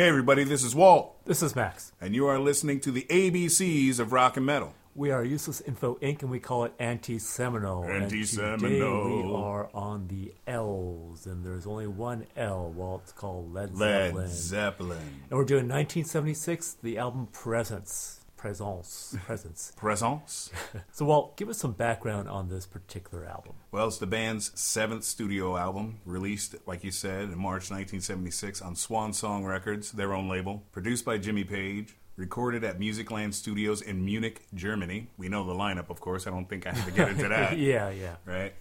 Hey, everybody, this is Walt, This is Max. and you are listening to the ABCs of rock and metal. We are Useless Info Inc. and we call it Anti-Seminole. And Anti-Seminole. Today we are on the L's, and there's only one L. Walt. It's called Led, Led Zeppelin. Zeppelin. and we're doing 1976, the album Presence. Presence. Presence. Presence. so, Walt, give us some background on this particular album. Well, it's the band's seventh studio album, released, like you said, in March 1976 on Swan Song Records, their own label. Produced by Jimmy Page. Recorded at Musicland Studios in Munich, Germany. We know the lineup, of course. I don't think I have to get into that. yeah, yeah. right?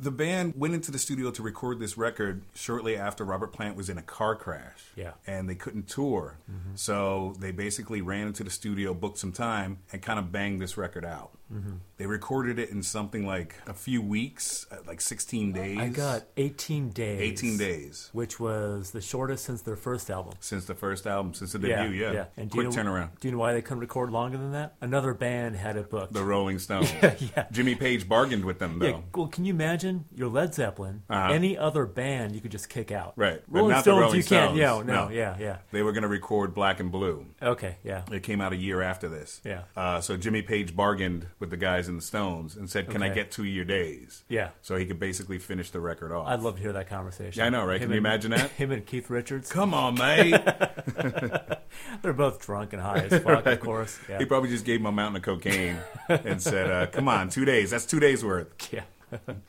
The band went into the studio to record this record shortly after Robert Plant was in a car crash. Yeah. And they couldn't tour. Mm-hmm. So they basically ran into the studio, booked some time, and kind of banged this record out. They recorded it in something like a few weeks, uh, like 16 days. I got 18 days. 18 days Which was the shortest since their first album. since the first album, since the debut. Yeah. And do you Quick know, turnaround. Do you know why they couldn't record longer than that? Another band had it booked. The Rolling Stones. yeah. Jimmy Page bargained with them, though. Yeah, well, can you imagine your Led Zeppelin? Uh-huh. Any other band you could just kick out, Right, Rolling Stones, Rolling you can't. Yeah, no, No. yeah, yeah. They were going to record Black and Blue. Okay, yeah, It came out a year after this. Yeah. Uh, so Jimmy Page bargained with the guys in the Stones and said, "Can I get two of your days?" yeah. So he could basically finish the record off. I'd love to hear that conversation. Yeah, I know, right? Can you and- imagine that? Him and Keith Richards. Come on, mate. They're both drunk and high as fuck, of course. Yeah, He probably just gave him a mountain of cocaine and said, uh, "Come on, two days. That's two days worth." yeah.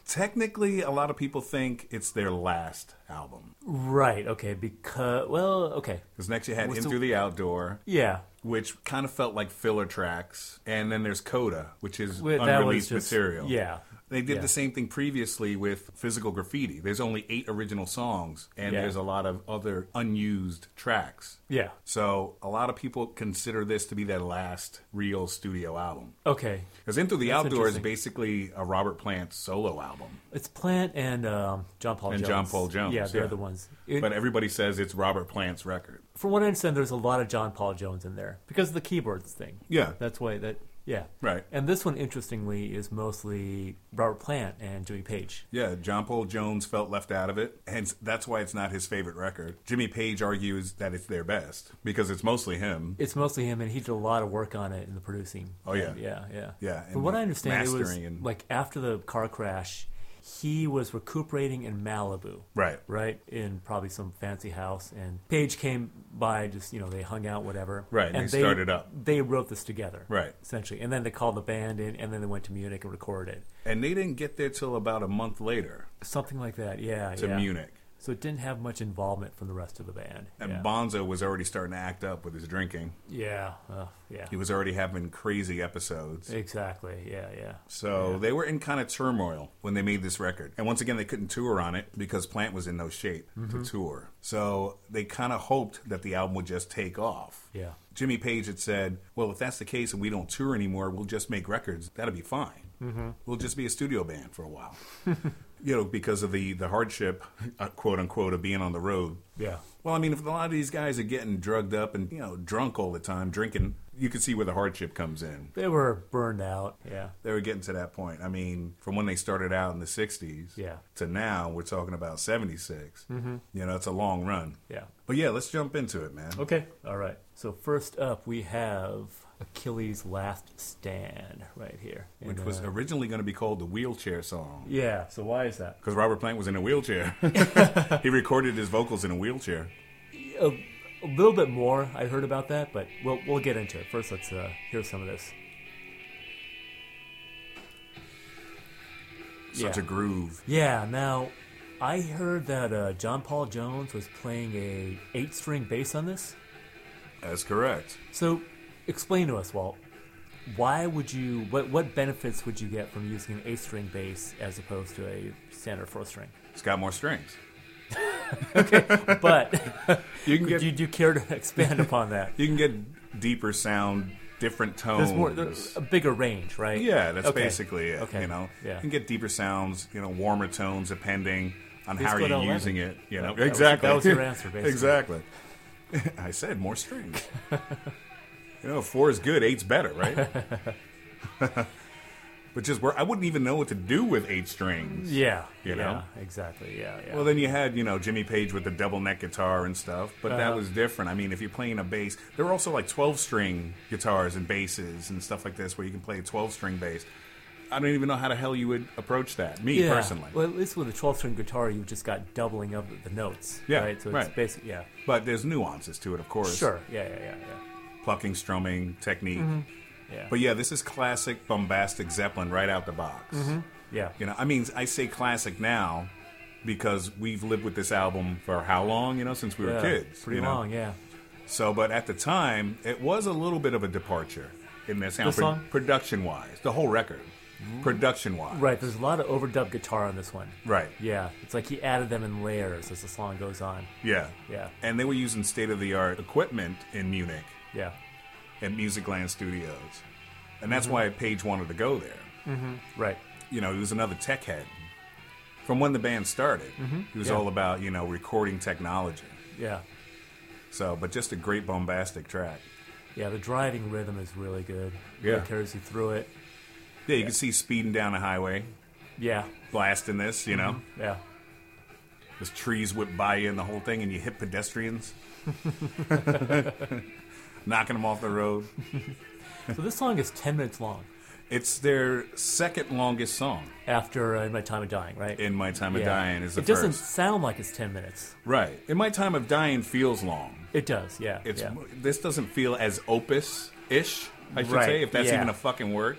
Technically, a lot of people think it's their last album right. Okay. Because well, okay. because next you had What's "In the- Through the Out Door." Yeah. Which kind of felt like filler tracks, and then there's Coda, which is that was unreleased just material. Yeah. They did Yeah. the same thing previously with Physical Graffiti. There's only eight original songs, and Yeah. there's a lot of other unused tracks. Yeah. So a lot of people consider this to be their last real studio album. Okay. Because Into the That's Outdoor is basically a Robert Plant solo album. It's Plant and um, John Paul And Jones. John Paul Jones, Yeah, they're yeah. the ones. It- But everybody says it's Robert Plant's record. from what I understand, there's a lot of John Paul Jones in there because of the keyboards thing. Yeah. That's why that. Yeah. Right. And this one, interestingly, is mostly Robert Plant and Jimmy Page. Yeah, John Paul Jones felt left out of it, and that's why it's not his favorite record. Jimmy Page argues that it's their best because it's mostly him. It's mostly him, and he did a lot of work on it in the producing. Oh, yeah. And yeah, yeah, Yeah, From and what I understand, it was and- like after the car crash, he was recuperating in Malibu. Right. Right in probably some fancy house, and Page came by. Just you know, they hung out, whatever. Right, and they started up. They wrote this together. Right. Essentially, and then they called the band in, and then they went to Munich and recorded it. And they didn't get there till about a month later Something like that. Yeah. to yeah. Munich. So it didn't have much involvement from the rest of the band. And yeah. Bonzo was already starting to act up with his drinking. yeah. Uh, yeah. He was already having crazy episodes. Exactly. Yeah. Yeah. So they were in kind of turmoil when they made this record. And once again, they couldn't tour on it because Plant was in no shape Mm-hmm. to tour. So they kind of hoped that the album would just take off. Yeah. Jimmy Page had said, Well, if that's the case and we don't tour anymore, we'll just make records. That'll be fine. Mm-hmm. We'll just be a studio band for a while. you know, because of the, the hardship, uh, quote unquote, of being on the road. Yeah. Well, I mean, if a lot of these guys are getting drugged up and, you know, drunk all the time, drinking, you can see where the hardship comes in. They were burned out. Yeah. They were getting to that point. I mean, from when they started out in the 60s Yeah. to now, we're talking about 76. Mm-hmm. You know, it's a long run. Yeah. But yeah, let's jump into it, man. Okay. All right. So first up, we have Achilles' Last Stand right here. Which was uh, originally going to be called the Wheelchair Song. yeah. So why is that? Because Robert Plant was in a wheelchair. he recorded his vocals in a wheelchair. A, a little bit more. I heard about that, but we'll we'll get into it. First, let's uh, hear some of this. Such Yeah. a groove. Yeah. Now, I heard that uh, John Paul Jones was playing a eight-string bass on this. That's correct. So, explain to us, Walt. Why would you? What what benefits would you get from using an A string bass as opposed to a standard four-string? It's got more strings. Okay, but You can do, get you, do you care to expand upon that? you can get deeper sound, different tones. There's more, there's a bigger range, right? Yeah, that's Okay. basically it. Okay. You know, Yeah. you can get deeper sounds, you know, warmer tones depending on Please how you're using it. You know, That- that was- exactly. that was your answer, basically. exactly. I said more strings. You know, four is good, eight's better, right? which is where I wouldn't even know what to do with eight strings. Yeah, You know? yeah, exactly. Yeah, yeah. Well, then you had, you know, Jimmy Page with the double neck guitar and stuff, but that Uh-huh. was different. I mean, if you're playing a bass, there were also like 12 string guitars and basses and stuff like this where you can play a 12 string bass. I don't even know how the hell you would approach that, me yeah. personally. Well, at least with a 12 string guitar, you've just got doubling of the notes. Yeah, right. So it's right. basic. Yeah, But there's nuances to it, of course. sure. Yeah, yeah, yeah, yeah. Plucking, strumming, technique. Yeah. But yeah, this is classic bombastic Zeppelin right out the box. yeah. You know, I mean, I say classic now because we've lived with this album for how long? You know, since we were yeah. kids. Pretty you know? long. Yeah. So, but at the time, it was a little bit of a departure in their sound, The song? Mm-hmm. production wise. The whole record, production wise. Right. There's a lot of overdubbed guitar on this one. Right. Yeah. It's like he added them in layers as the song goes on. Yeah. Yeah. And they were using state of the art equipment in Munich Yeah. at Musicland Studios, and that's Mm-hmm. why Page wanted to go there. Right. You know, he was another tech head. From when the band started, he was Mm-hmm. Yeah. all about you know recording technology. Yeah. So, but just a great bombastic track. Yeah. The driving rhythm is really good. Yeah. It carries you through it. Yeah, you can see speeding down the highway, Yeah. blasting this. You know, Yeah. There's trees whip by you and the whole thing, and you hit pedestrians, knocking them off the road. So this song is 10 minutes long It's their second longest song after uh, In My Time of Dying, right? in My Time of Yeah. Dying. Is the it doesn't sound like it's 10 minutes. right? In My Time of Dying feels long. It does, yeah. It's yeah. this doesn't feel as opus ish. I should Right, say, if that's yeah. even a fucking word.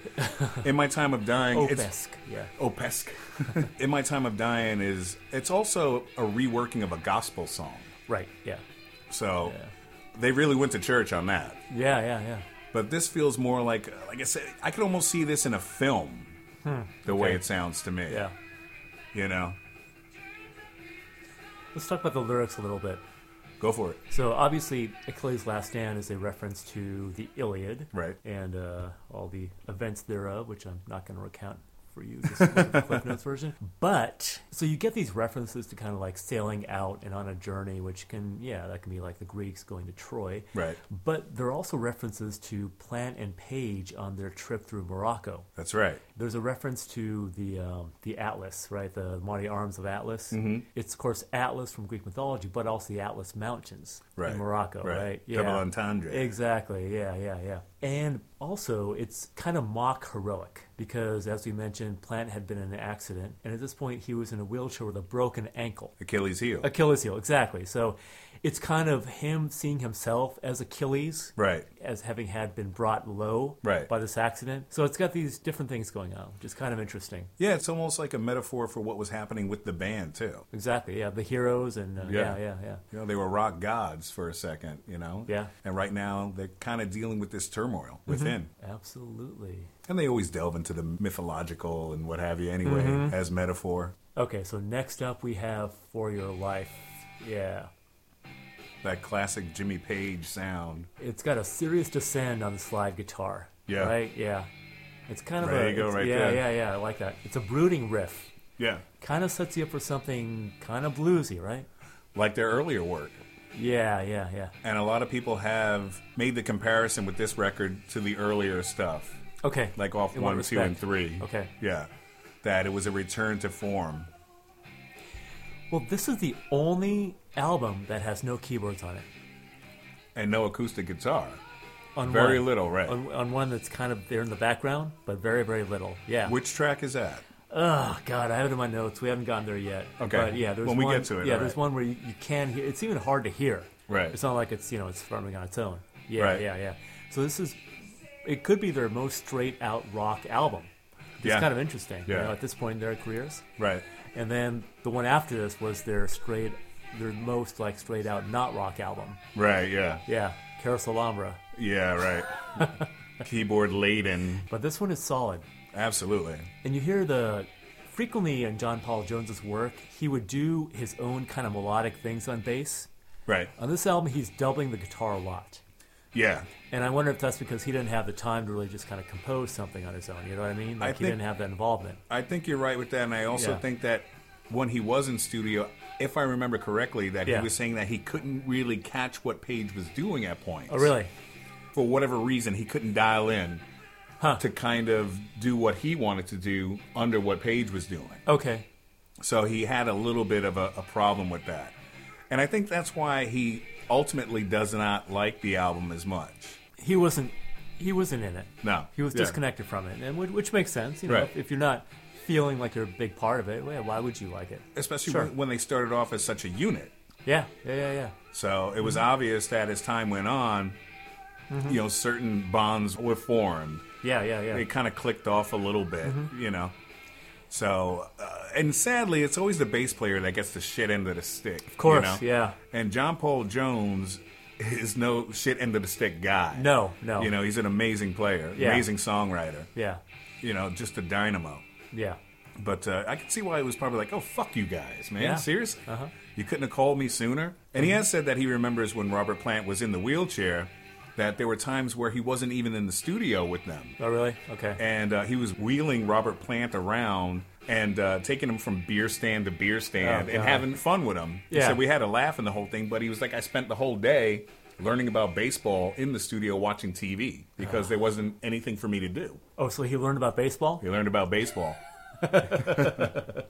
In My Time of Dying, Opesque, yeah. opesque. in My Time of Dying is it's also a reworking of a gospel song. Right, yeah. So Yeah. They really went to church on that. Yeah, yeah, yeah. But this feels more like, like I said, I could almost see this in a film. The way it sounds to me. Yeah. You know, Let's talk about the lyrics a little bit. go for it. So obviously, Achilles' Last Stand is a reference to the Iliad, Right. And uh, all the events thereof, which I'm not going to recount for you, just the Cliff Notes version. But so you get these references to kind of like sailing out and on a journey, which can, yeah, that can be like the Greeks going to Troy, Right. But there are also references to Plant and Page on their trip through Morocco. That's right. There's a reference to the um, the Atlas, right? The mighty arms of Atlas. Mm-hmm. It's of course Atlas from Greek mythology, but also the Atlas Mountains Right. in Morocco, right? Yeah, Double entendre. Exactly. Yeah, yeah, yeah. And also, it's kind of mock heroic because, as we mentioned, Plant had been in an accident, and at this point, he was in a wheelchair with a broken ankle. Achilles heel. Achilles heel, exactly. So it's kind of him seeing himself as Achilles, Right. as having had been brought low Right. by this accident. So it's got these different things going on, which is kind of interesting. Yeah, it's almost like a metaphor for what was happening with the band too. Exactly. Yeah, the heroes and uh, Yeah. yeah, yeah, yeah. You know, they were rock gods for a second. You know. Yeah. And right now they're kind of dealing with this turmoil within. Absolutely. And they always delve into the mythological and what have you anyway Mm-hmm. as metaphor. Okay, so next up we have For Your Life. Yeah. That classic Jimmy Page sound. It's got a serious descend on the slide guitar. Yeah. Right? Yeah. It's kind of There a you go, right yeah, there. yeah, yeah. I like that. It's a brooding riff. Yeah. Kind of sets you up for something kind of bluesy, right? Like their earlier work. Yeah, yeah, yeah. And a lot of people have made the comparison with this record to the earlier stuff, Okay. like off In one, two, and three. Okay. Yeah. That it was a return to form. Well, this is the only album that has no keyboards on it. And no acoustic guitar. On Very one. little, right. On, on one that's kind of there in the background, but very, very little. Yeah. Which track is that? Oh God, I have it in my notes. We haven't gotten there yet. Okay. But yeah, there's When we one, get to it, Yeah, all there's right. one where you, you can hear. It's even hard to hear. Right. It's not like it's you know it's farming on its own. Yeah, Right. yeah, yeah. So this is, it could be their most straight out rock album. It's Yeah. kind of interesting. You Yeah. know, at this point in their careers. Right. And then the one after this was their straight, their most like straight out not rock album. Right, yeah. Yeah, Carouselambra. Yeah, right. Keyboard laden. But this one is solid. Absolutely. And you hear the frequently in John Paul Jones's work, he would do his own kind of melodic things on bass. Right. On this album, he's doubling the guitar a lot. Yeah. And I wonder if that's because he didn't have the time to really just kind of compose something on his own. You know what I mean? Like I he didn't have that involvement. I think you're right with that, and I also Yeah. think that when he was in studio, if I remember correctly, that Yeah. he was saying that he couldn't really catch what Page was doing at points. Oh, really? For whatever reason, he couldn't dial in Huh. to kind of do what he wanted to do under what Page was doing. Okay. So he had a little bit of a, a problem with that. And I think that's why he ultimately does not like the album as much. He wasn't. He wasn't in it. No. He was Yeah. disconnected from it, and which, which makes sense. You know, Right. if, if you're not feeling like you're a big part of it, why would you like it? Especially Sure. when, when they started off as such a unit. Yeah, yeah, yeah, yeah. So it was mm-hmm. obvious that as time went on, mm-hmm. you know, certain bonds were formed. Yeah, yeah, yeah. It kind of clicked off a little bit, mm-hmm. you know. So, uh, and sadly, it's always the bass player that gets the shit end of the stick. Of course, yeah. And John Paul Jones is no shit end of the stick guy. No, no. You know, he's an amazing player, Yeah. amazing songwriter. Yeah, You know, just a dynamo. Yeah. But uh, I can see why it was probably like, "Oh fuck you guys, man! Yeah. Seriously, Uh-huh. you couldn't have called me sooner." And he has said that he remembers when Robert Plant was in the wheelchair, that there were times where he wasn't even in the studio with them, Oh, really? Okay. and uh, he was wheeling Robert Plant around and uh, taking him from beer stand to beer stand Oh, and having fun with him. He Yeah. said we had a laugh in the whole thing, but he was like, "I spent the whole day." Learning about baseball in the studio watching TV because there wasn't anything for me to do. Oh, so he learned about baseball? He learned about baseball.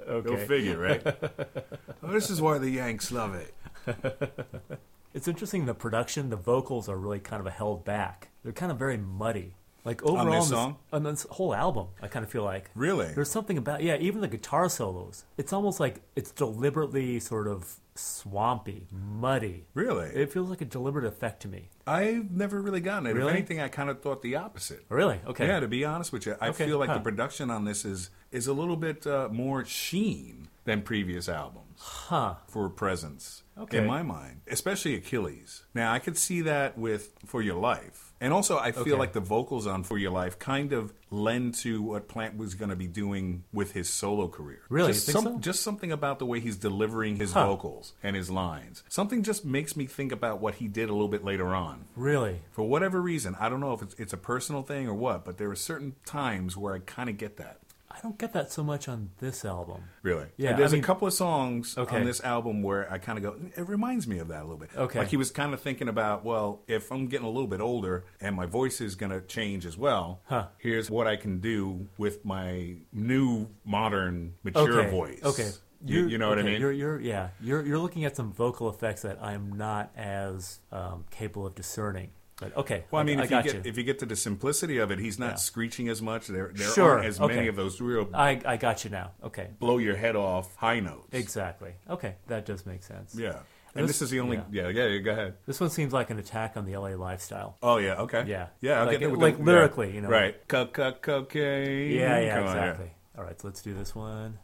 Okay. Go figure, right? oh, this is why the Yanks love it. It's interesting. The production, the vocals are really kind of held back. They're kind of very muddy. Like overall, this in song? on this whole album, I kind of feel like Really? there's something about yeah. Even the guitar solos, it's almost like it's deliberately sort of swampy, muddy. Really? It feels like a deliberate effect to me. I've never really gotten it. Really? If anything, I kind of thought the opposite. Really? Okay. Yeah, to be honest with you, I Okay, feel like huh. the production on this is is a little bit uh, more sheen than previous albums Huh. for presence. Okay. In my mind, especially Achilles. Now, I could see that with For Your Life. And also, I feel Okay. like the vocals on For Your Life kind of lend to what Plant was going to be doing with his solo career. Really? Just, some- so? just something about the way he's delivering his Huh. vocals and his lines. Something just makes me think about what he did a little bit later on. Really? For whatever reason, I don't know if it's, it's a personal thing or what, but there are certain times where I kind of get that. I don't get that so much on this album. Really? Yeah, And there's I mean- a couple of songs Okay. on this album where I kind of go, it reminds me of that a little bit. Okay. Like he was kind of thinking about, well, if I'm getting a little bit older and my voice is going to change as well, Huh. here's what I can do with my new, modern, mature okay. voice. Okay. You, you know what I mean? You're, you're, yeah, you're, you're looking at some vocal effects that I'm not as um, capable of discerning. But okay, Well, I mean, I, if got you get if you get to the simplicity of it, he's not Yeah. screeching as much. There, there Sure, aren't as many of those real I, I got you now. Okay, blow your head off high notes. exactly. Okay, that does make sense. Yeah. And This- this, is the only. Yeah. yeah, yeah, Go ahead. This one seems like an attack on the LA lifestyle. Oh yeah. Okay. Yeah. Yeah. I'll Like- get like the, lyrically, yeah. you know. Right. Cocaine. Yeah, yeah, Come exactly. All right, so let's do this one.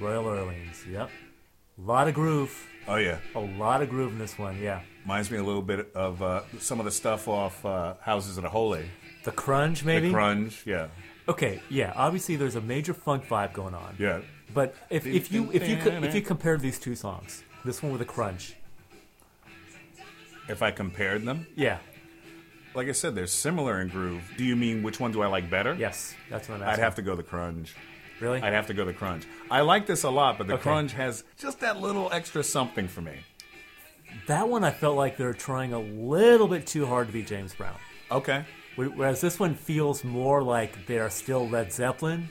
Royal Orleans. Yep. A lot of groove. Oh yeah. A lot of groove in this one. Yeah. Reminds me a little bit of uh, some of the stuff off uh, Houses of the Holy. The crunge, maybe. The crunge. Yeah. Okay, yeah. Obviously, there's a major funk vibe going on. Yeah. But if, if you if you if you compare these two songs, this one with a crunge, If I compared them, yeah, like I said, they're similar in groove. Do you mean which one do I like better? yes, that's what I'm I'd have to go the crunge. Really. I'd have to go the crunge. I like this a lot, but the Okay. crunge has just that little extra something for me. that one, I felt like they're trying a little bit too hard to be James Brown. Okay. Whereas this one feels more like they're still Led Zeppelin,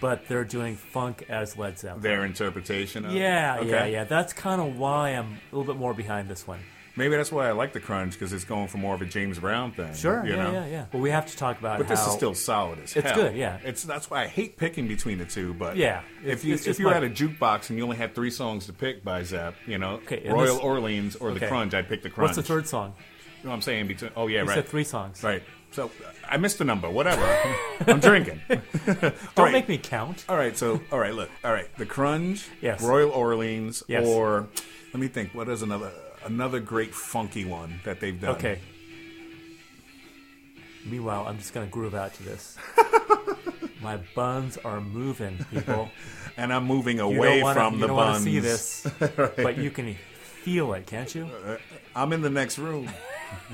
but they're doing funk as Led Zeppelin. Their interpretation of yeah, Okay. yeah, yeah. That's kind of why I'm a little bit more behind this one. Maybe that's why I like the crunge because it's going for more of a James Brown thing. Sure, you yeah, know? yeah, yeah. But we have to talk about it. But how this is still solid as hell. It's hell. good, yeah. It's that's why I hate picking between the two. But Yeah, if you it's if you were like- at a jukebox and you only had three songs to pick by Zepp, you know, Okay, Royal this- Orleans or the Okay. Crunge, I'd pick the Crunge. What's the third song? You know what I'm saying between. Oh yeah, You right, said three songs. right. So I missed the number. Whatever. I'm drinking. Don't right. make me count. All right, so all right, look, all right, the Crunge, Yes. Royal Orleans, Yes. or let me think. What is another another great funky one that they've done? Okay. Meanwhile, I'm just gonna groove out to this. My buns are moving, people. and I'm moving away wanna, from you the don't buns. wanna see this, but you can feel it, can't you? Uh, I'm in the next room.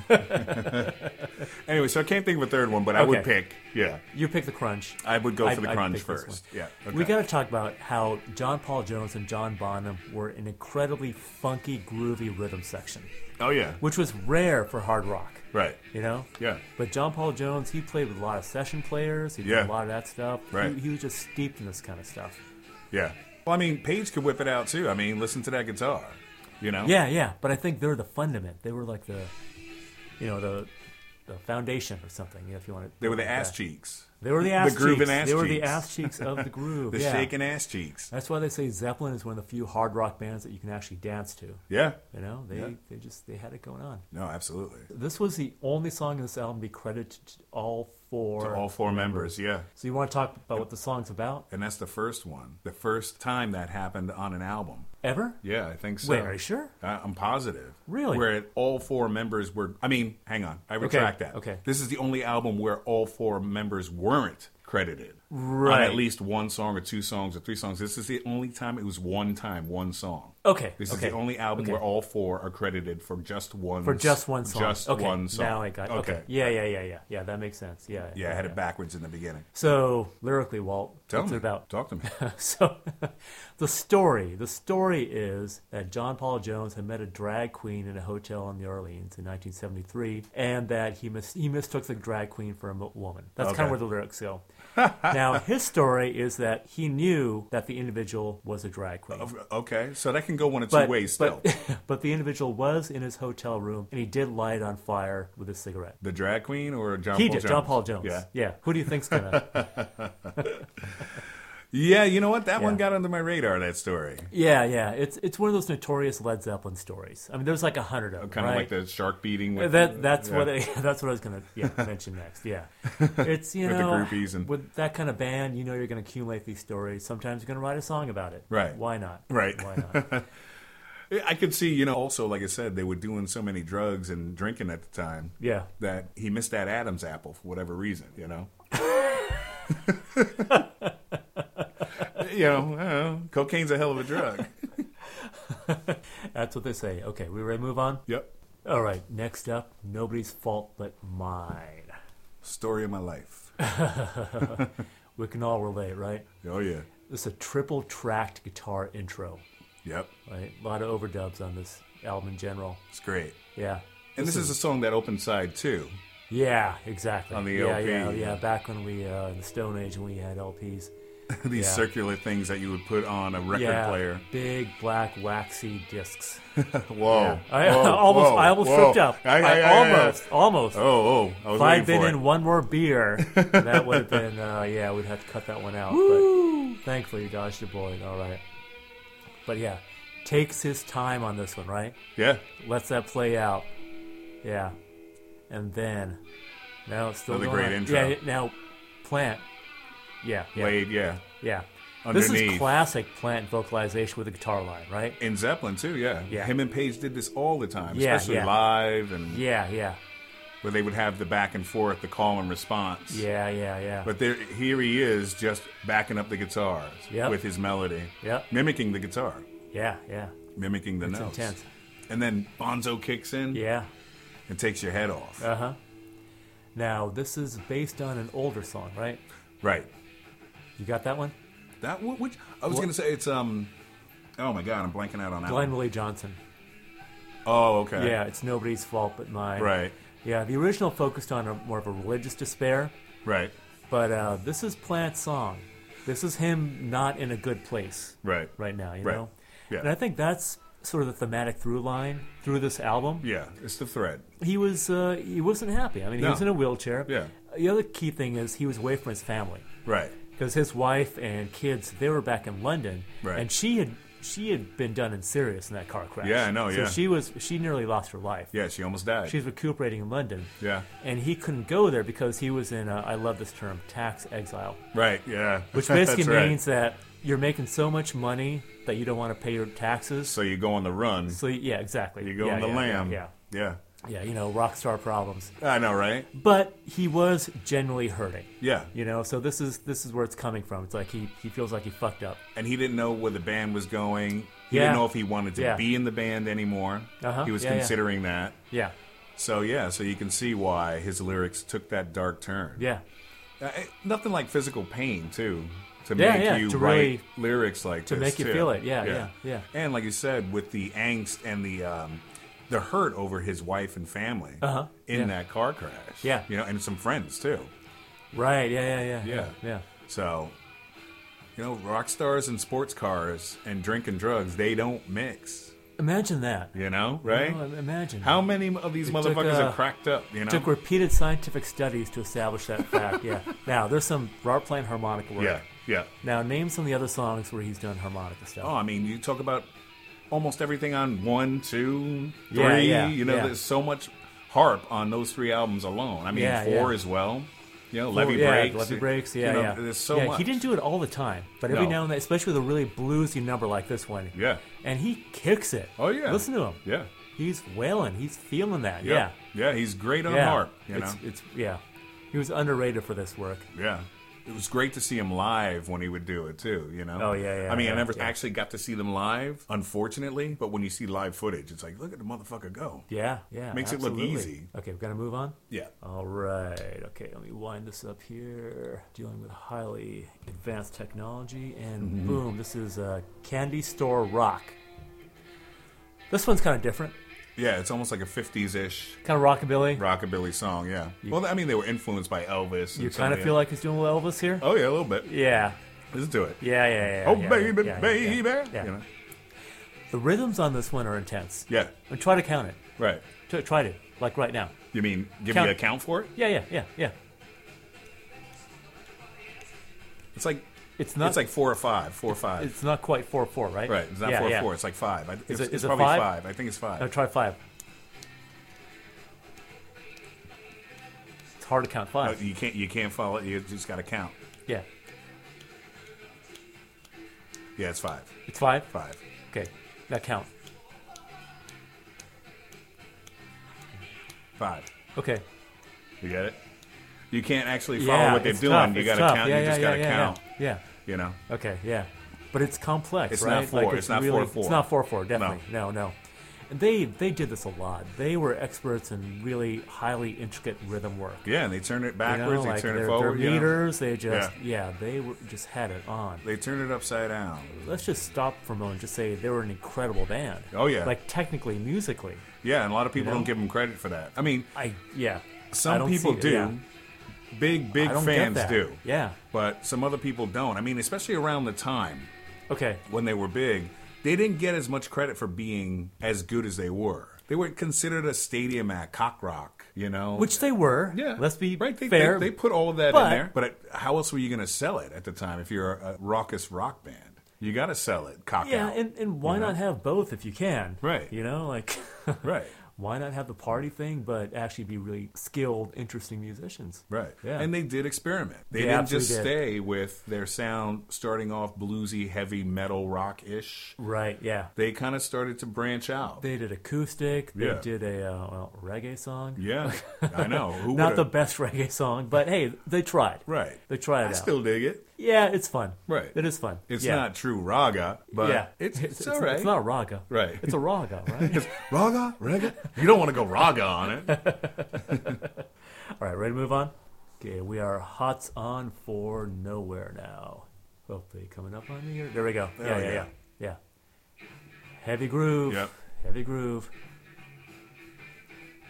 anyway, so I can't think of a third one, but I would Okay. pick. Yeah, You pick the crunge. I would go for I'd- the I'd pick this first. one. Yeah, okay. We got to talk about how John Paul Jones and John Bonham were an incredibly funky, groovy rhythm section. Oh yeah. which was rare for hard rock. Right. You know. Yeah. But John Paul Jones, he played with a lot of session players. He did Yeah. a lot of that stuff. Right. He, he was just steeped in this kind of stuff. Yeah. Well, I mean, Page could whip it out too. I mean, listen to that guitar. You know. Yeah, yeah. But I think they're the fundament. They were like the, you know, the the foundation or something. If you want to. They were the ass cheeks. They were the ass grooving cheeks. ass they were the ass cheeks of the groove. The yeah. shaking ass cheeks. That's why they say Zeppelin is one of the few hard rock bands that you can actually dance to. Yeah. You know, they Yeah. they just they had it going on. No, absolutely. This was the only song in this album to be credited to all four. To all four members. Yeah. So you want to talk about what the song's about? And that's the first one. The first time that happened on an album. Ever? Yeah, I think so. Wait, are you sure? Uh, I'm positive. Really? Where all four members were. I mean, hang on. I retract that. okay. This is the only album where all four members weren't credited. On at least one song or two songs or three songs. This is the only time it was one time, one song. Okay. This okay. is the only album Okay. where all four are credited for just one for just one song. Just okay. one song. Now I got it. Okay. Yeah, yeah, yeah, yeah. Yeah, that makes sense. Yeah. Yeah, I had it backwards in the beginning. So lyrically, Walt, Tell what's me it about? Talk to me. so the story the story is that john paul jones had met a drag queen in a hotel in new orleans in 1973 and that he, mis- he mistook the drag queen for a woman that's kind of where the lyrics go now his story is that he knew that the individual was a drag queen okay, so that can go one of two but, ways still. but, but the individual was in his hotel room and he did light it on fire with a cigarette the drag queen or John he Paul did Jones? john paul jones Yeah. yeah who do you think's gonna Yeah, you know what? That one got under my radar, that story. Yeah, yeah. It's it's one of those notorious Led Zeppelin stories. I mean, there's like a hundred of them. Kind of right? like the shark beating with uh, that that's yeah. what I, that's what I was gonna yeah, mention next. Yeah, it's you With the know groupies and- with that kind of band, you know you're gonna accumulate these stories. Sometimes you're gonna write a song about it. Right. Why not? Right. Why not? I could see, you know, also like I said, they were doing so many drugs and drinking at the time Yeah. that he missed that Adam's apple for whatever reason, you know. You know, know, cocaine's a hell of a drug. That's what they say. Okay, we ready to move on? Yep. All right. Next up, nobody's fault but mine. Story of my life. We can all relate, right? Oh yeah. This is a triple tracked guitar intro. Yep. Right, a lot of overdubs on this album in general. It's great. Yeah. And this, is a song that opened side two. Yeah, exactly. On the yeah, LP. Yeah, yeah. Back when we, uh, in the Stone Age, when we had LPs. These Yeah. circular things that you would put on a record yeah, player. big black waxy discs. Whoa. Yeah. I Whoa, almost, whoa, I almost whoa. tripped up. I aye, aye. almost, almost. Oh, oh. I was if I'd been in it. one more beer, that would have been, uh, yeah, we'd have to cut that one out. But thankfully, you dodged a bullet. All right. But yeah, takes his time on this one, right? Yeah. lets that play out. Yeah, and then now it's still Another going great intro. Yeah, now Plant. Yeah, yeah, Wade, yeah. yeah. This is classic Plant vocalization with a guitar line, right? In Zeppelin too, yeah. Yeah. Him and Page did this all the time, Yeah, especially yeah. live and Yeah, yeah, where they would have the back and forth, the call and response. yeah, yeah, yeah. But there, here he is, just backing up the guitars Yep. with his melody, Yep. mimicking the guitar, yeah, yeah. mimicking the It's notes. intense. And then Bonzo kicks in Yeah. and takes your head off. Uh huh. Now this is based on an older song, right? right. You got that one? That wh- which I was What- going to say it's um. Oh my God, I'm blanking out on that. Glenn one. Willie Johnson. Oh, okay. Yeah, it's nobody's fault but mine. Right. Yeah, the original focused on a, more of a religious despair. Right. But uh, this is Plant's song. This is him not in a good place Right. right now, you Right. know? Yeah. And I think that's sort of the thematic through line through this album. Yeah. It's the thread. He was uh, he wasn't happy. I mean, he No. was in a wheelchair. Yeah. The other key thing is he was away from his family Right. Because his wife and kids they were back in London, Right. and she had she had been done in serious in that car crash. Yeah, I know, So yeah. she was she nearly lost her life. Yeah. She almost died. She's recuperating in London. yeah. And he couldn't go there because he was in, uh, I love this term, tax exile. Right. Yeah. Which basically right. means that you're making so much money that you don't want to pay your taxes. So you go on the run. So yeah, exactly. You go yeah, on the yeah, lam. Yeah, Yeah. Yeah. You know, rock star problems. I know, right? But he was genuinely hurting. Yeah. You know, so this is this is where it's coming from. It's like he he feels like he fucked up. And he didn't know where the band was going. He Yeah. didn't know if he wanted to Yeah. be in the band anymore. Uh-huh. He was Yeah, yeah. considering that. Yeah, So yeah, so you can see why his lyrics took that dark turn. yeah, Uh, eh, nothing like physical pain too, to Yeah, make yeah, you to write really- lyrics like to this, make you too. feel it. Yeah, yeah, yeah. And like you said, with the angst and the um, the hurt over his wife and family Uh-huh. in Yeah. that car crash. Yeah. you know, and some friends too. Right. Yeah. Yeah. Yeah. Yeah. Yeah. So, you know, rock stars and sports cars and drinking drugs, they don't mix. Imagine that. You know, right? Imagine. How many of these It took, motherfuckers uh, are cracked up? You know, took repeated scientific studies to establish that fact. Yeah. Now there's some Robert Plant harmonica work. yeah, yeah. Now name some of the other songs where he's done harmonica stuff. Oh, I mean, you talk about almost everything on one, two, three. Yeah, yeah, you know, yeah. there's so much harp on those three albums alone. I mean, four as well. You know, Levee yeah, breaks. Levee breaks. Yeah, you know, yeah. There's so yeah, much. He didn't do it all the time, but every No. now and then, especially with a really bluesy number like this one. Yeah. And he kicks it. Oh yeah. Listen to him. Yeah. He's wailing. He's feeling that. Yeah. Yeah. Yeah. He's great on harp. You know. it's, it's yeah. He was underrated for this work. Yeah. It was great to see him live when he would do it too, you know? Oh, yeah, yeah, I mean, I never yeah. actually got to see them live, unfortunately, but when you see live footage, it's like, look at the motherfucker go. Yeah, yeah. Makes it look easy. Okay, we're gonna move on. Yeah. All right. Okay, let me wind this up here. Dealing with highly advanced technology, and Mm-hmm. boom, this is uh, Candy Store Rock. This one's kind of different, Yeah, it's almost like a 50s ish kind of rockabilly. rockabilly song, yeah. well, I mean, they were influenced by Elvis. You kind of feel like he's doing a little Elvis here. Oh, yeah, a little bit. Yeah, Let's do it. yeah, yeah, yeah. oh, yeah, baby, yeah, baby. Yeah, yeah. You know? The rhythms on this one are intense. Yeah, And try to count it. right. Try, try to, like right now. You mean give Count- me a count for it? Yeah, yeah, yeah, yeah. It's like It's not. it's like four or five, four or five. It's not quite four or four, right? right. It's not yeah, four or yeah. four. It's like five. I, it's, it- it's is it probably five? I think it's five. Now try five. It's hard to count No, five. you can't. You can't follow it. You just got to count. Yeah, Yeah, it's five. it's five. Five. Okay, that count. Five. Okay. You get it? You can't actually follow yeah, what they're doing. tough, You got to count. Yeah, you just got to count. Yeah. You know. Okay. Yeah. But it's complex, It's right? not four. Like It's not really, 4-4. It's not four four. Definitely. No. No. And they they did this a lot. They were experts in really highly intricate rhythm work. Yeah, and they turn it You backwards. know, like they turn their, it forward. Their you know? meters, they just yeah. they were just had it on. They turn it upside down. Let's just stop for a moment and just say they were an incredible band. Oh yeah. Like technically, musically, yeah, and a lot of people know? don't give them credit for that. I mean, I yeah. I some don't people it, do. yeah. Big big fans do. Yeah. But some other people don't. I mean, especially around the time Okay. when they were big, they didn't get as much credit for being as good as they were. They were considered a stadium act, cock rock, you know. Which they were. Yeah, Let's be right. They, fair. They, they put all of that but- in there. But it, how else were you going to sell it at the time if you're a, a raucous rock band? You got to sell it, cock yeah, out. and, and why not have both if you can? Right. You know, like right, why not have the party thing, but actually be really skilled, interesting musicians? right. Yeah. And they did experiment. They, They didn't just did. stay with their sound starting off bluesy, heavy metal rock ish. Right. Yeah. They kind of started to branch out. They did acoustic. They Yeah. did a uh, well, reggae song. yeah, I know. Who Not the best reggae song, but hey, they tried. right. They tried it I out. still dig it. Yeah, it's fun. Right. It is fun. It's yeah. not true raga, but yeah, it's, it's, it's, all right. It's not raga. Right. It's a raga, right? It's raga, raga. You don't want to go raga on it. All right, ready to move on? Okay, we are hots on for nowhere now. Hopefully, coming up on here. There we go. Oh, yeah, yeah, yeah. yeah, yeah. Heavy groove. Yep. Heavy groove.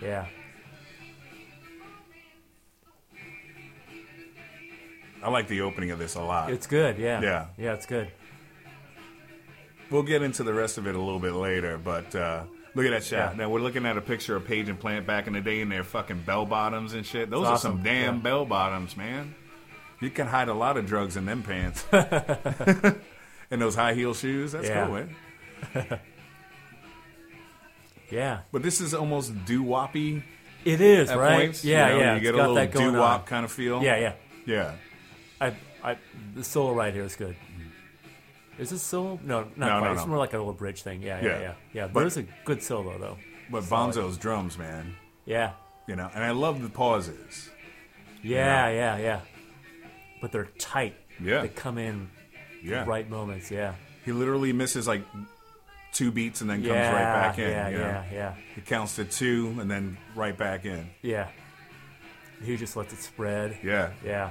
Yeah. I like the opening of this a lot. It's good. Yeah. Yeah. Yeah, it's good. We'll get into the rest of it a little bit later, but uh, look at that shot. Yeah. Now we're looking at a picture of Page and Plant back in the day in their fucking bell bottoms and shit. Those It's are awesome. some damn Yeah. bell bottoms, man. You can hide a lot of drugs in them pants. and those high heel shoes. That's Yeah. cool, man. Yeah. But this is almost doo woppy It is, right? points. Yeah, you know? yeah. You it's get a got little doo wop kind of feel. Yeah, yeah. Yeah. I, I, the solo right here is good. Is this solo? No, not No, quite. no, It's no. more like a little bridge thing. Yeah, yeah, Yeah. yeah. Yeah, But- there's a good solo though. But Solid. Bonzo's drums, man. Yeah, You know, and I love the pauses. yeah, yeah, yeah. But they're tight. Yeah. They come in Yeah. right moments. Yeah. He literally misses like two beats and then comes yeah, right back in. Yeah, you know? yeah, yeah, He counts to two and then right back in. yeah. He just lets it spread. Yeah. Yeah.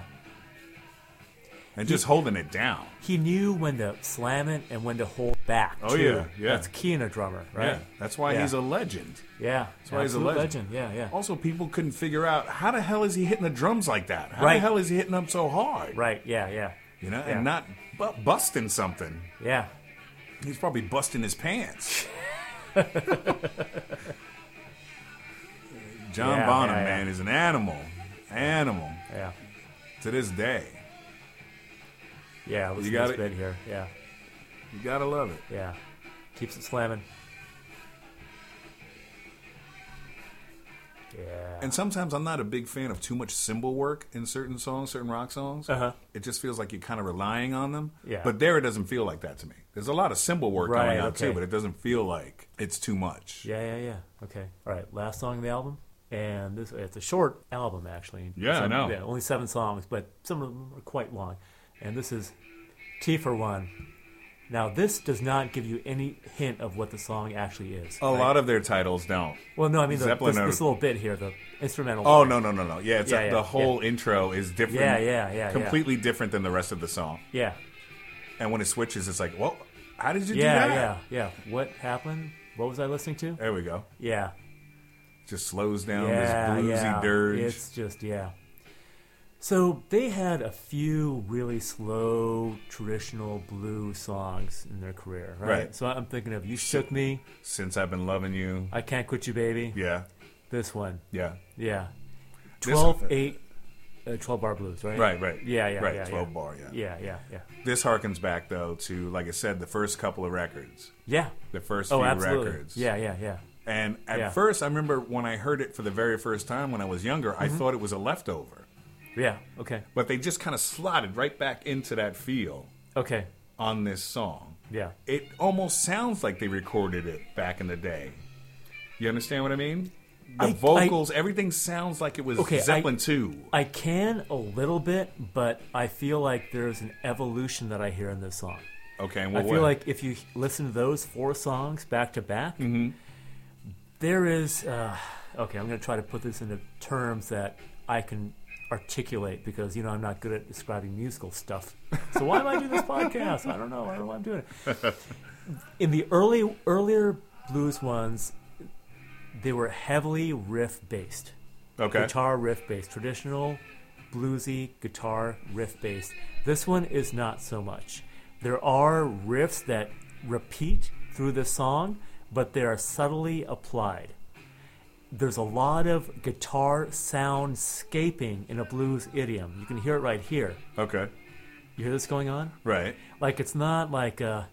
And just holding it down. he knew when to slam it and when to hold back. Oh, too. yeah, yeah. That's key in a drummer, right? Yeah, that's why Yeah. he's a legend. Yeah, That's why he's a absolute legend. Yeah, yeah. Also, people couldn't figure out how the hell is he hitting the drums like that? How the hell is he hitting them so hard? Right. Yeah, yeah, You know, Yeah. and not bu- busting something. yeah. He's probably busting his pants. John Yeah, Bonham, man, is an animal. Animal. Yeah. To this day. Yeah, You got it? bit here. Yeah, You gotta love it. yeah. Keeps it slamming. Yeah. And sometimes I'm not a big fan of too much cymbal work in certain songs, certain rock songs. Uh-huh. It just feels like you're kind of relying on them. Yeah. But there, it doesn't feel like that to me. There's a lot of cymbal work Right, going on okay. too, but it doesn't feel like it's too much. Yeah, yeah, yeah. Okay. All right. Last song of the album, and this it's a short album actually. Yeah, I know. Yeah, only seven songs, but some of them are quite long. And this is Tea for One. Now, this does not give you any hint of what the song actually is. A lot of their titles don't. Well, no, I mean the, Zeppelin this, are- this little bit here, the instrumental. Oh part. no no no no! Yeah, it's Yeah, a- yeah, the whole intro is different. Yeah, yeah, yeah, yeah. Completely different than the rest of the song. Yeah, And when it switches, it's like, well, how did you yeah, do that? yeah, yeah. What happened? What was I listening to? There we go. Yeah, Just slows down yeah, this bluesy yeah. dirge. It's just yeah. So they had a few really slow traditional blue songs in their career, right? Right. So I'm thinking of "You Shook Me," Since I've been loving you. "I Can't Quit You, Baby." Yeah, This one, yeah. yeah. This 12, one- 8, uh, 12 bar blues, right? Right, right. Yeah, yeah, right. yeah, Twelve yeah. bar. Yeah. Yeah, yeah, yeah. This harkens back though to, like I said, the first couple of records, Yeah. the first Oh, few absolutely. records. Yeah, yeah, yeah. And at Yeah. first, I remember when I heard it for the very first time when I was younger, Mm-hmm. I thought it was a leftover. Yeah. Okay. But they just kind of slotted right back into that feel Okay. on this song. Yeah. It almost sounds like they recorded it back in the day. You understand what I mean? The I- vocals, everything sounds like it was Okay, I- Zeppelin 2. I can a little bit, but I feel like there's an evolution that I hear in this song. Okay, and I what feel way? like if you listen to those four songs back to back, there is. Uh, okay, I'm going to try to put this into terms that I can articulate because you know I'm not good at describing musical stuff. So why am I doing this podcast? I don't know. I don't know why I'm doing it. In the early earlier blues ones, they were heavily riff based okay. guitar riff based, traditional bluesy guitar riff based. This one is not so much. There are riffs that repeat through the song, but they are subtly applied. There's a lot of guitar soundscaping in a blues idiom. You can hear it right here. Okay. You hear this going on? Right. Like it's not like uh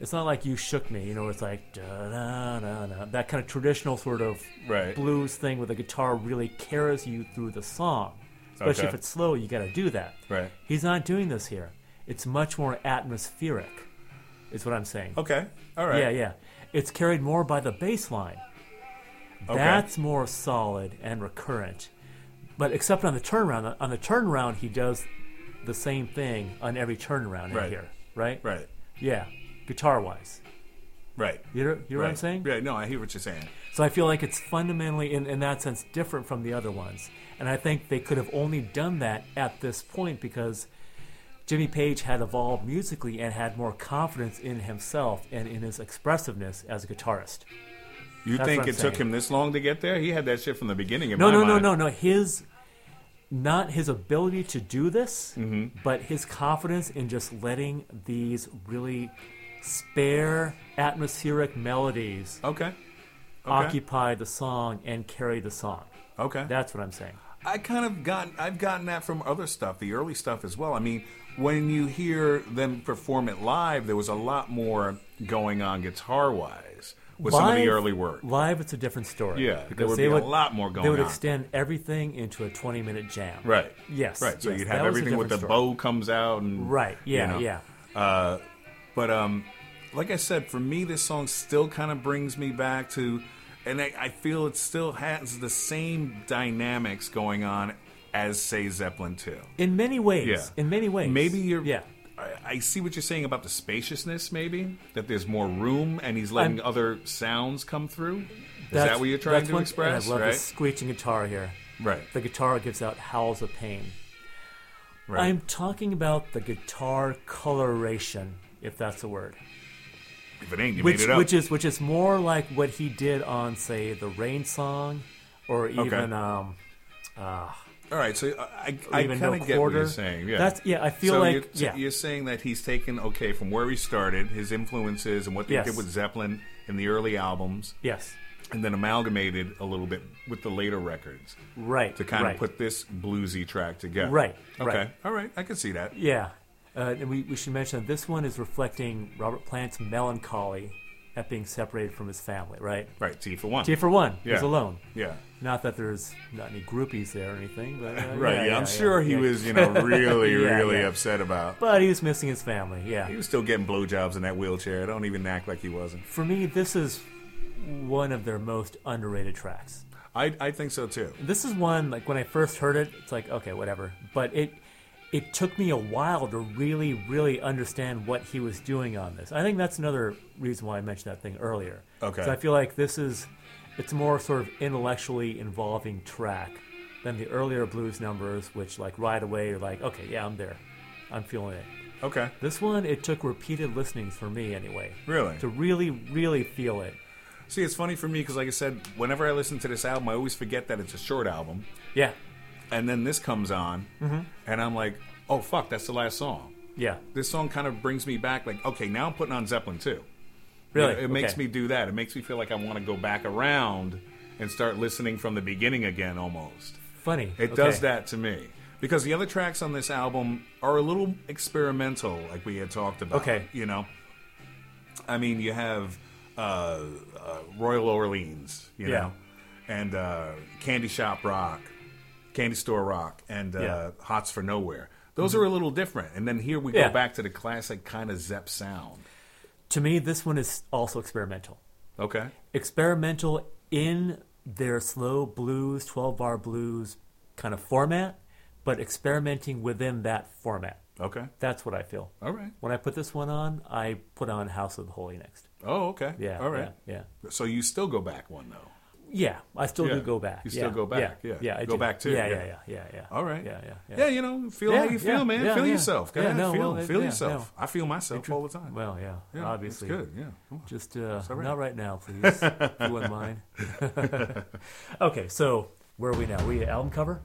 it's not like you shook me, you know, it's like da da da da that kind of traditional sort of Right. blues thing where the guitar really carries you through the song. Especially Okay. if it's slow, you got to do that. Right. He's not doing this here. It's much more atmospheric. Is what I'm saying. Okay. All right. Yeah, yeah. It's carried more by the bass line. Okay. That's more solid and recurrent. But except on the turnaround, on the turnaround, he does the same thing on every turnaround in Right. here, right? Right. Yeah, guitar wise. Right. You know, you know what I'm saying? Yeah, no, I hear what you're saying. So I feel like it's fundamentally, in, in that sense, different from the other ones. And I think they could have only done that at this point because Jimmy Page had evolved musically and had more confidence in himself and in his expressiveness as a guitarist. You That's think it I'm took him this long to get there? He had that shit from the beginning. In No, no, no, no, no. His, not his ability to do this, Mm-hmm. but his confidence in just letting these really spare, atmospheric melodies Okay. Okay. occupy the song and carry the song. Okay. That's what I'm saying. I kind of got I've gotten that from other stuff, the early stuff as well. I mean, when you hear them perform it live, there was a lot more going on guitar wise with some of the Live- early work. Live, it's a different story. Yeah, because there would they be a would lot more going. On. They would on. extend everything into a 20 minute jam. Right. Yes. Right. So yes, you'd have a everything with the story. bow comes out and Right. you Yeah. know. Yeah. Uh, but um, like I said, for me, this song still kind of brings me back to, and I, I feel it still has the same dynamics going on as say Zeppelin two. In many ways. Yeah. In many ways. Maybe you're. Yeah. I, see what you're saying about the spaciousness. Maybe that there's more room, and he's letting I'm- other sounds come through. Is that what you're trying to one- express? I love right. the screeching guitar here. Right. The guitar gives out howls of pain. Right. I'm talking about the guitar coloration, if that's a word. if it ain't, you which made it up. which is which is more like what he did on say the Rain Song, or even um, uh, All right, so I, or I kind no of get what you're saying. Yeah, That's yeah. I feel so like you're, yeah. you're saying that he's taken okay from where he started, his influences, and what they Yes. did with Zeppelin in the early albums, yes. and then amalgamated a little bit with the later records Right. to kind right. of put this bluesy track together. Right, Okay. right. All right. I can see that. Yeah. Uh, and we, we should mention that this one is reflecting Robert Plant's melancholy at being separated from his family, right? Right. Tea for One. Tea for One, he's Yeah. alone. Yeah. Not that there's not any groupies there or anything, but uh, Right. Yeah. I'm sure he was, you know, really, Yeah, really yeah. upset about. But he was missing his family. Yeah. He was still getting blowjobs in that wheelchair. Don't even act like he wasn't. For me, this is one of their most underrated tracks. I, I think so too. This is one like when I first heard it, it's like okay, whatever. But it it took me a while to really, really understand what he was doing on this. I think that's another reason why I mentioned that thing earlier. Okay. I feel like this is it's more sort of intellectually involving track than the earlier blues numbers, which like right away you're like, okay, yeah, I'm there, I'm feeling it. Okay. This one, it took repeated listenings for me anyway. Really? To really, really feel it. See, it's funny for me because, like I said, whenever I listen to this album, I always forget that it's a short album. Yeah. And then this comes on, Mm-hmm. and I'm like, oh, fuck, that's the last song. Yeah. This song kind of brings me back, like, okay, now I'm putting on Zeppelin too. Really? It, it makes me do that. It makes me feel like I want to go back around and start listening from the beginning again almost. Funny. It Okay. does that to me. Because the other tracks on this album are a little experimental, like we had talked about. Okay. You know? I mean, you have uh, uh, Royal Orleans, you Yeah. know, and uh, Candy Shop Rock, Candy Store Rock, and uh, Yeah. Mm-hmm. Hots for Nowhere. Those are a little different. And then here we Yeah. go back to the classic kind of Zepp sound. To me, this one is also experimental. Okay. Experimental in their slow blues, 12 bar blues kind of format, but experimenting within that format. Okay. That's what I feel. All right. When I put this one on, I put on House of the Holy next. Oh, okay. Yeah. All right. Yeah. Yeah. So you still go back one, though. Yeah, I still Yeah. do go back. You still yeah. go back, yeah. Yeah, I Go do. back too, Yeah, yeah. yeah, yeah, yeah, yeah. All right. Yeah, yeah, yeah. Yeah, you know, feel Yeah, how you feel, yeah, man. yeah, feel yeah. yourself. Go Yeah, ahead, no, feel, well, feel yeah, yourself. no. I feel myself all the time. Well, yeah, yeah, obviously. Good, yeah. Just uh, right. not right now, please. if you wouldn't mind. okay, so where are we now? We album cover?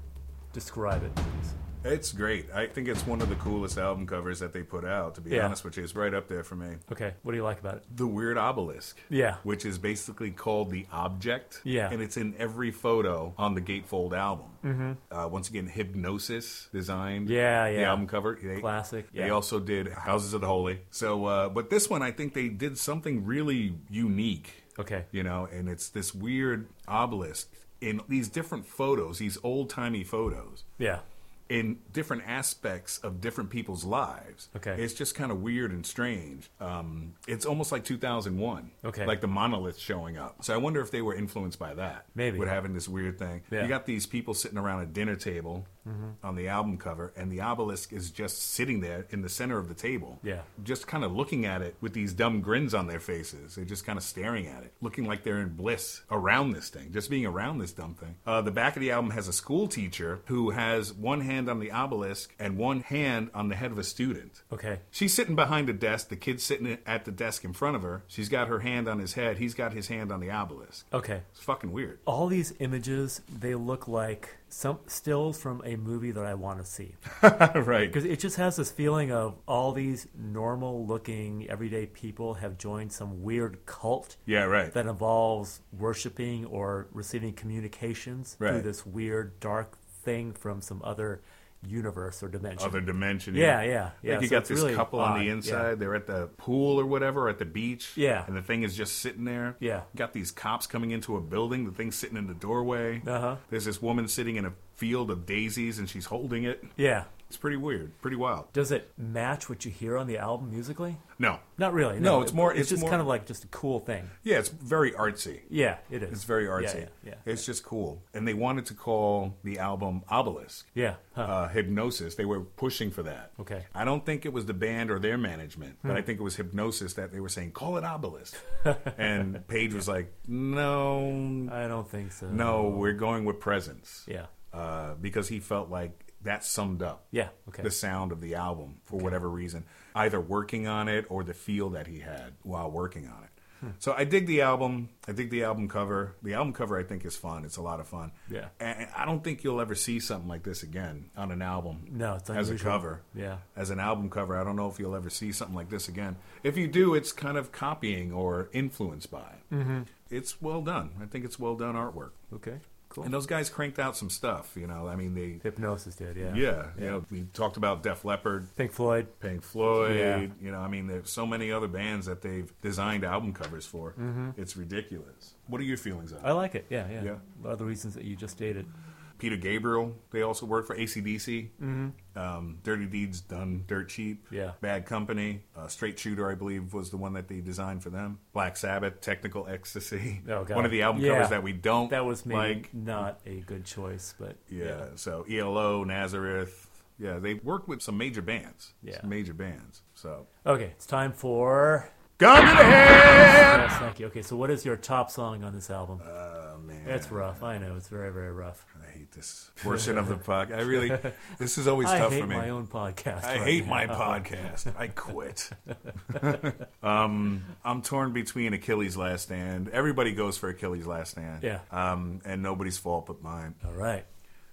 Describe it, please. It's great. I think it's one of the coolest album covers that they put out, to be Yeah. honest with you. It's right up there for me. Okay, what do you like about it? The Weird Obelisk. Yeah. Which is basically called The Object. Yeah. And it's in every photo on the Gatefold album. Mm-hmm. Uh, once again, Hipgnosis designed Yeah, the yeah. album cover. They, Classic. They also did Houses of the Holy. So, uh, but this one, I think they did something really unique. Okay. You know, and it's this weird obelisk in these different photos, these old timey photos, Yeah. In different aspects of different people's lives. Okay. It's just kind of weird and strange. Um, it's almost like 2001. Okay. Like the monolith showing up. So I wonder if they were influenced by that. Maybe. With having this weird thing. Yeah. You got these people sitting around a dinner table Mm-hmm. on the album cover, and the obelisk is just sitting there in the center of the table. Yeah. Just kind of looking at it with these dumb grins on their faces. They're just kind of staring at it, looking like they're in bliss around this thing, just being around this dumb thing. Uh, the back of the album has a school teacher who has one hand on the obelisk and one hand on the head of a student. Okay. She's sitting behind a desk. The kid's sitting at the desk in front of her. She's got her hand on his head. He's got his hand on the obelisk. Okay. It's fucking weird. All these images, they look like some stills from a movie that I want to see. right. Because it just has this feeling of all these normal looking, everyday people have joined some weird cult Yeah, right. that involves worshiping or receiving communications through this weird, dark thing from some other universe or dimension. Other dimension. Yeah, yeah, yeah. Like you So got this really couple on odd, the yeah. inside. They're at the pool or whatever, at the beach. Yeah. And the thing is just sitting there. Yeah. Got these cops coming into a building. The thing's sitting in the doorway. Uh-huh. There's this woman sitting in a field of daisies and she's holding it. yeah. It's pretty weird. Pretty wild. Does it match what you hear on the album musically? No. Not really. No, it's more- It's, it's just more- kind of like just a cool thing. Yeah, it's very artsy. Yeah, it is. It's very artsy. Yeah, yeah. It's just cool. And they wanted to call the album Obelisk. yeah. Huh. Uh, Hipgnosis. They were pushing for that. Okay. I don't think it was the band or their management, but Hmm. I think it was Hipgnosis that they were saying, call it Obelisk. and Page was like, no, I don't think so. no, we're going with Presence. Yeah. Uh, because he felt like that summed up Yeah. Okay. the sound of the album for whatever reason, either working on it or the feel that he had while working on it. Hmm. So I dig the album. I dig the album cover. The album cover I think is fun. It's a lot of fun. Yeah. And I don't think you'll ever see something like this again on an album. No, it's unusual. as a cover. Yeah. As an album cover, I don't know if you'll ever see something like this again. If you do, it's kind of copying or influenced by. it. Mm-hmm. It's well done. I think it's well done artwork. okay. Cool. And those guys cranked out some stuff. You know, I mean, they. Hipgnosis did. Yeah. Yeah, you know, we talked about Def Leppard, Pink Floyd. Pink Floyd. Yeah. You know, I mean, there's so many other bands that they've designed album covers for. Mm-hmm. It's ridiculous. What are your feelings on it? I like it. Yeah. Yeah. Yeah. A lot of the reasons that you just stated. Peter Gabriel, they also work for ACDC. Mm-hmm. Um, Dirty Deeds done dirt cheap. Yeah. Bad Company. Uh, Straight Shooter, I believe, was the one that they designed for them. Black Sabbath, Technical Ecstasy. Oh, God. One of the album Yeah. covers that we don't That was maybe like. not a good choice, but Yeah. So ELO, Nazareth. Yeah, they worked with some major bands. Yeah. Some major bands. So. Okay, it's time for. Gun to the head! Yes, thank you. Okay, so what is your top song on this album? Man. It's rough. I know it's very, very rough. I hate this portion of the podcast. I really, this is always I tough for me. my own podcast. I right hate now. my podcast. I quit. um, I'm torn between Achilles' Last Stand. Everybody goes for Achilles' Last Stand. Yeah. Um, and nobody's fault but mine. All right,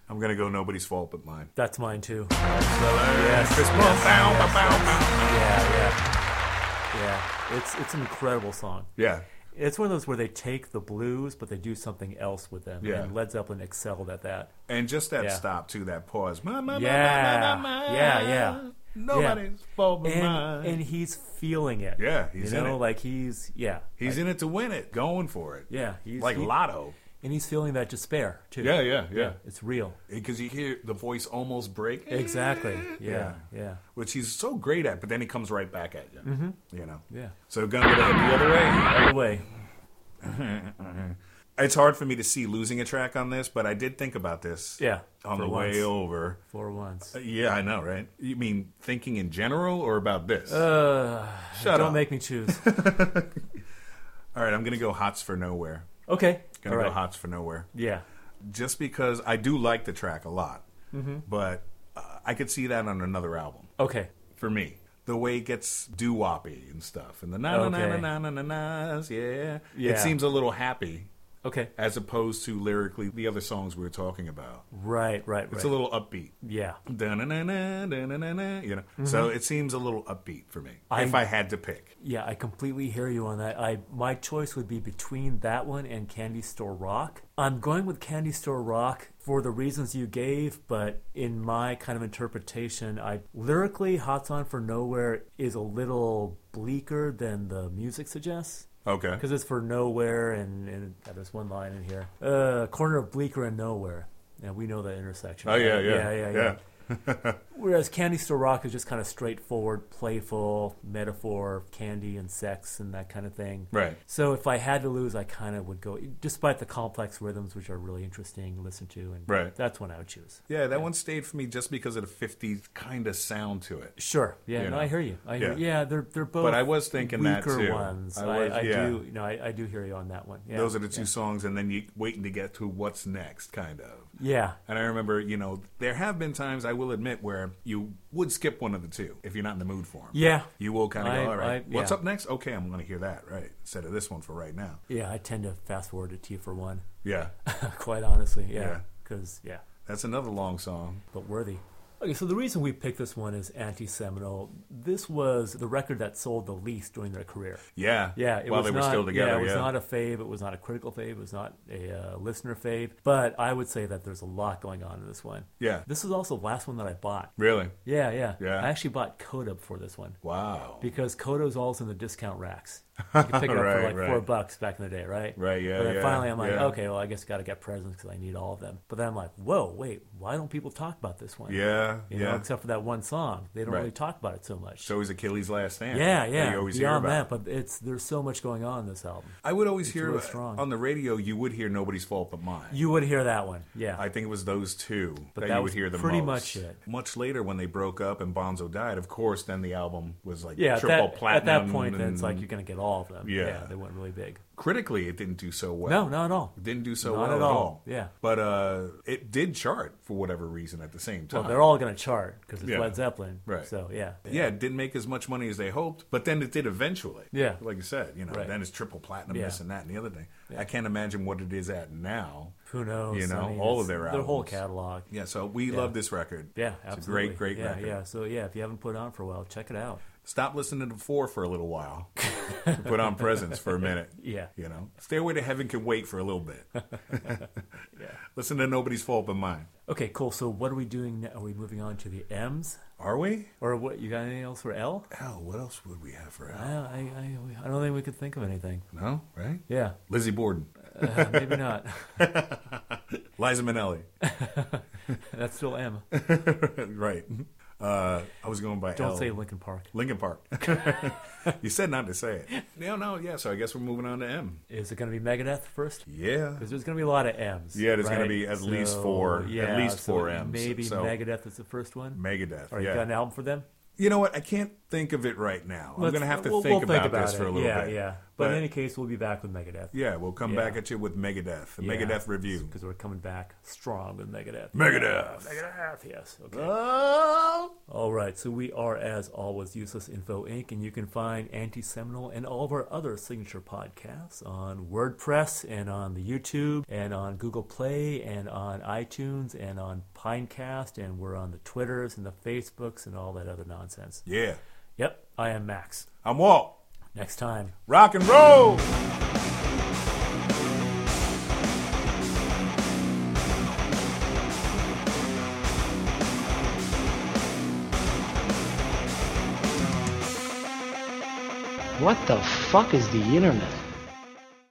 I'm gonna go nobody's fault but mine. that's mine too. Yes. Fist bump, yes, yes, yes. Yeah, yeah, yeah. It's it's an incredible song. Yeah. It's one of those where they take the blues, but they do something else with them. Yeah. And Led Zeppelin excelled at that. And just that Yeah. stop too, that pause. My, my, Yeah. my. Yeah, yeah. Nobody's fault but And mine. and he's feeling it. Yeah, he's you in know, it. like he's yeah, He's in it to win it, going for it. yeah, he's like he- Lotto. And he's feeling that despair too. Yeah, yeah, yeah. It's real. Because you hear the voice almost break. Exactly. Yeah, Yeah. yeah, which he's so great at, but then he comes right back at you. Mm-hmm. You know. yeah. So gun to the the other way. The way, It's hard for me to see losing a track on this, but I did think about this. yeah. On the once. way over. For once. Yeah, I know, right? You mean thinking in general or about this? Uh, Shut don't up. make me choose. All right, I'm gonna go Hots for Nowhere. Okay. Gonna All go right. Hots for Nowhere. Yeah. Just because I do like the track a lot, Mm-hmm. but uh, I could see that on another album. Okay. for me. The way it gets doo woppy and stuff, and the na na na na na na na's, yeah. Yeah. It seems a little happy Okay. as opposed to lyrically the other songs we were talking about. Right. Right. Right. It's a little upbeat. yeah. Da-na-na-na, da-na-na-na, You know, so it seems a little upbeat for me Mm-hmm. I- if I had to pick. Yeah, I completely hear you on that. I my choice would be between that one and Candy Store Rock. I'm going with Candy Store Rock for the reasons you gave, but in my kind of interpretation, I lyrically Hot On for Nowhere is a little bleaker than the music suggests. Okay. Because it's for nowhere, and, and yeah, there's one line in here. Uh, corner of bleaker and nowhere. And we know that intersection. Oh yeah, right? yeah, yeah, yeah. Whereas Candy Store Rock is just kind of straightforward, playful metaphor of candy and sex and that kind of thing. Right. So if I had to lose, I kind of would go, despite the complex rhythms, which are really interesting to listen to, and Right. that's one I would choose. Yeah, that one stayed for me just because of the '50s kind of sound to it. Sure. Yeah. You no. I hear you. I hear, Yeah. yeah. They're they're both. But I was thinking that, too. ones. I I, was- I, yeah. do. You know, I, I do hear you on that one. Yeah. Those are the two yeah. songs, and then you waiting to get to what's next, kind of. Yeah. And I remember, you know, there have been times I will admit where you would skip one of the two if you're not in the mood for them. Yeah. You will kind of I- go, all right, I- what's yeah. up next? Okay, I'm going to hear that, right? Instead of this one for right now. Yeah. I tend to fast forward to Tea for One. Yeah, Quite honestly. Yeah. Yeah. Because yeah. that's another long song. but worthy. Okay, so the reason we picked this one is anti-Seminal. This was the record that sold the least during their career. Yeah, Yeah, it while was they were not, still together. Yeah, it was yeah. not a fave. It was not a critical fave. It was not a uh, listener fave. But I would say that there's a lot going on in this one. yeah, This is also the last one that I bought. really. Yeah, yeah. Yeah. I actually bought Coda before this one Wow. because Coda's always in the discount racks. You can pick it up Right, for like right. four bucks back in the day, right? Right, yeah, But then yeah, finally, I'm like, yeah. okay, well, I guess I got to get Presence because I need all of them. But then I'm like, whoa, wait, why don't people talk about this one? Yeah, You yeah. know, except for that one song, they don't Right. really talk about it so much. so is Achilles' Last Stand. yeah, yeah. You always hear Beyond about. that, but it's there's so much going on in this album. I would always It's hear really strong. on the radio. You would hear "Nobody's Fault But Mine." You would hear that one, yeah. I think it was those two But that, that you would hear the pretty most. much it. Much later, when they broke up and Bonzo died, of course, then the album was like yeah, at triple that, platinum. at that point, then it's like you're going to get all of them. Yeah. they weren't really big. Critically, it didn't do so well. No, not at all. It didn't do so Not well at all. Yeah. But uh, it did chart for whatever reason at the same time. Well, they're all going to chart because it's Yeah. Led Zeppelin. Right. So yeah. yeah, it didn't make as much money as they hoped, but then it did eventually. Yeah. Like you said, you know, Right. then it's triple platinum, Yeah. this and that and the other thing. I can't imagine what it is at now. Who knows? You know, I mean, all of their their whole catalog. Yeah, so we love this record. Yeah, It's absolutely. a great, great record. Yeah, so yeah, if you haven't put it on for a while, check it out. Stop listening to Four for a little while. Put on Presence for a minute. Yeah. You know, Stairway to Heaven can wait for a little bit. Yeah. Listen to Nobody's Fault But Mine. Okay, cool. So what are we doing? Now? Are we moving on to the M's, Are we? or what? You got anything else for L? Hell, what else would we have for I, Al? I, I, I don't think we could think of anything. No, right? Yeah, Lizzie Borden, uh, maybe not. Liza Minnelli, That's still M. right? Uh, I was going by Don't L. say Linkin Park. Linkin Park. you said not to say it. No, no, yeah. So I guess we're moving on to M. Is it going to be Megadeth first? Yeah. Because there's going to be a lot of M's. Yeah, there's gonna be at least So, four- at least so four M's. Maybe So- Megadeth is the first one. Megadeth. Are you yeah. got an album for them? You know what? I can't think of it right now. I'm going to have to we'll, think, we'll about this it. for a little yeah, bit. Yeah, yeah. But, in any case, we'll be back with Megadeth. yeah, we'll come Yeah. back at you with Megadeth, a Yeah. Megadeth review. Because we're coming back strong with Megadeth. Megadeth. Megadeth, yes. Okay. Oh. All right, so we are, as always, Useless Info Inc., and you can find Anti Seminal and all of our other signature podcasts on WordPress and on the YouTube and on Google Play and on iTunes and on Pinecast, and we're on the Twitters and the Facebooks and all that other nonsense. Yeah. Yep, I am Max. I'm Walt. Next time. Rock and roll. What the fuck is the internet?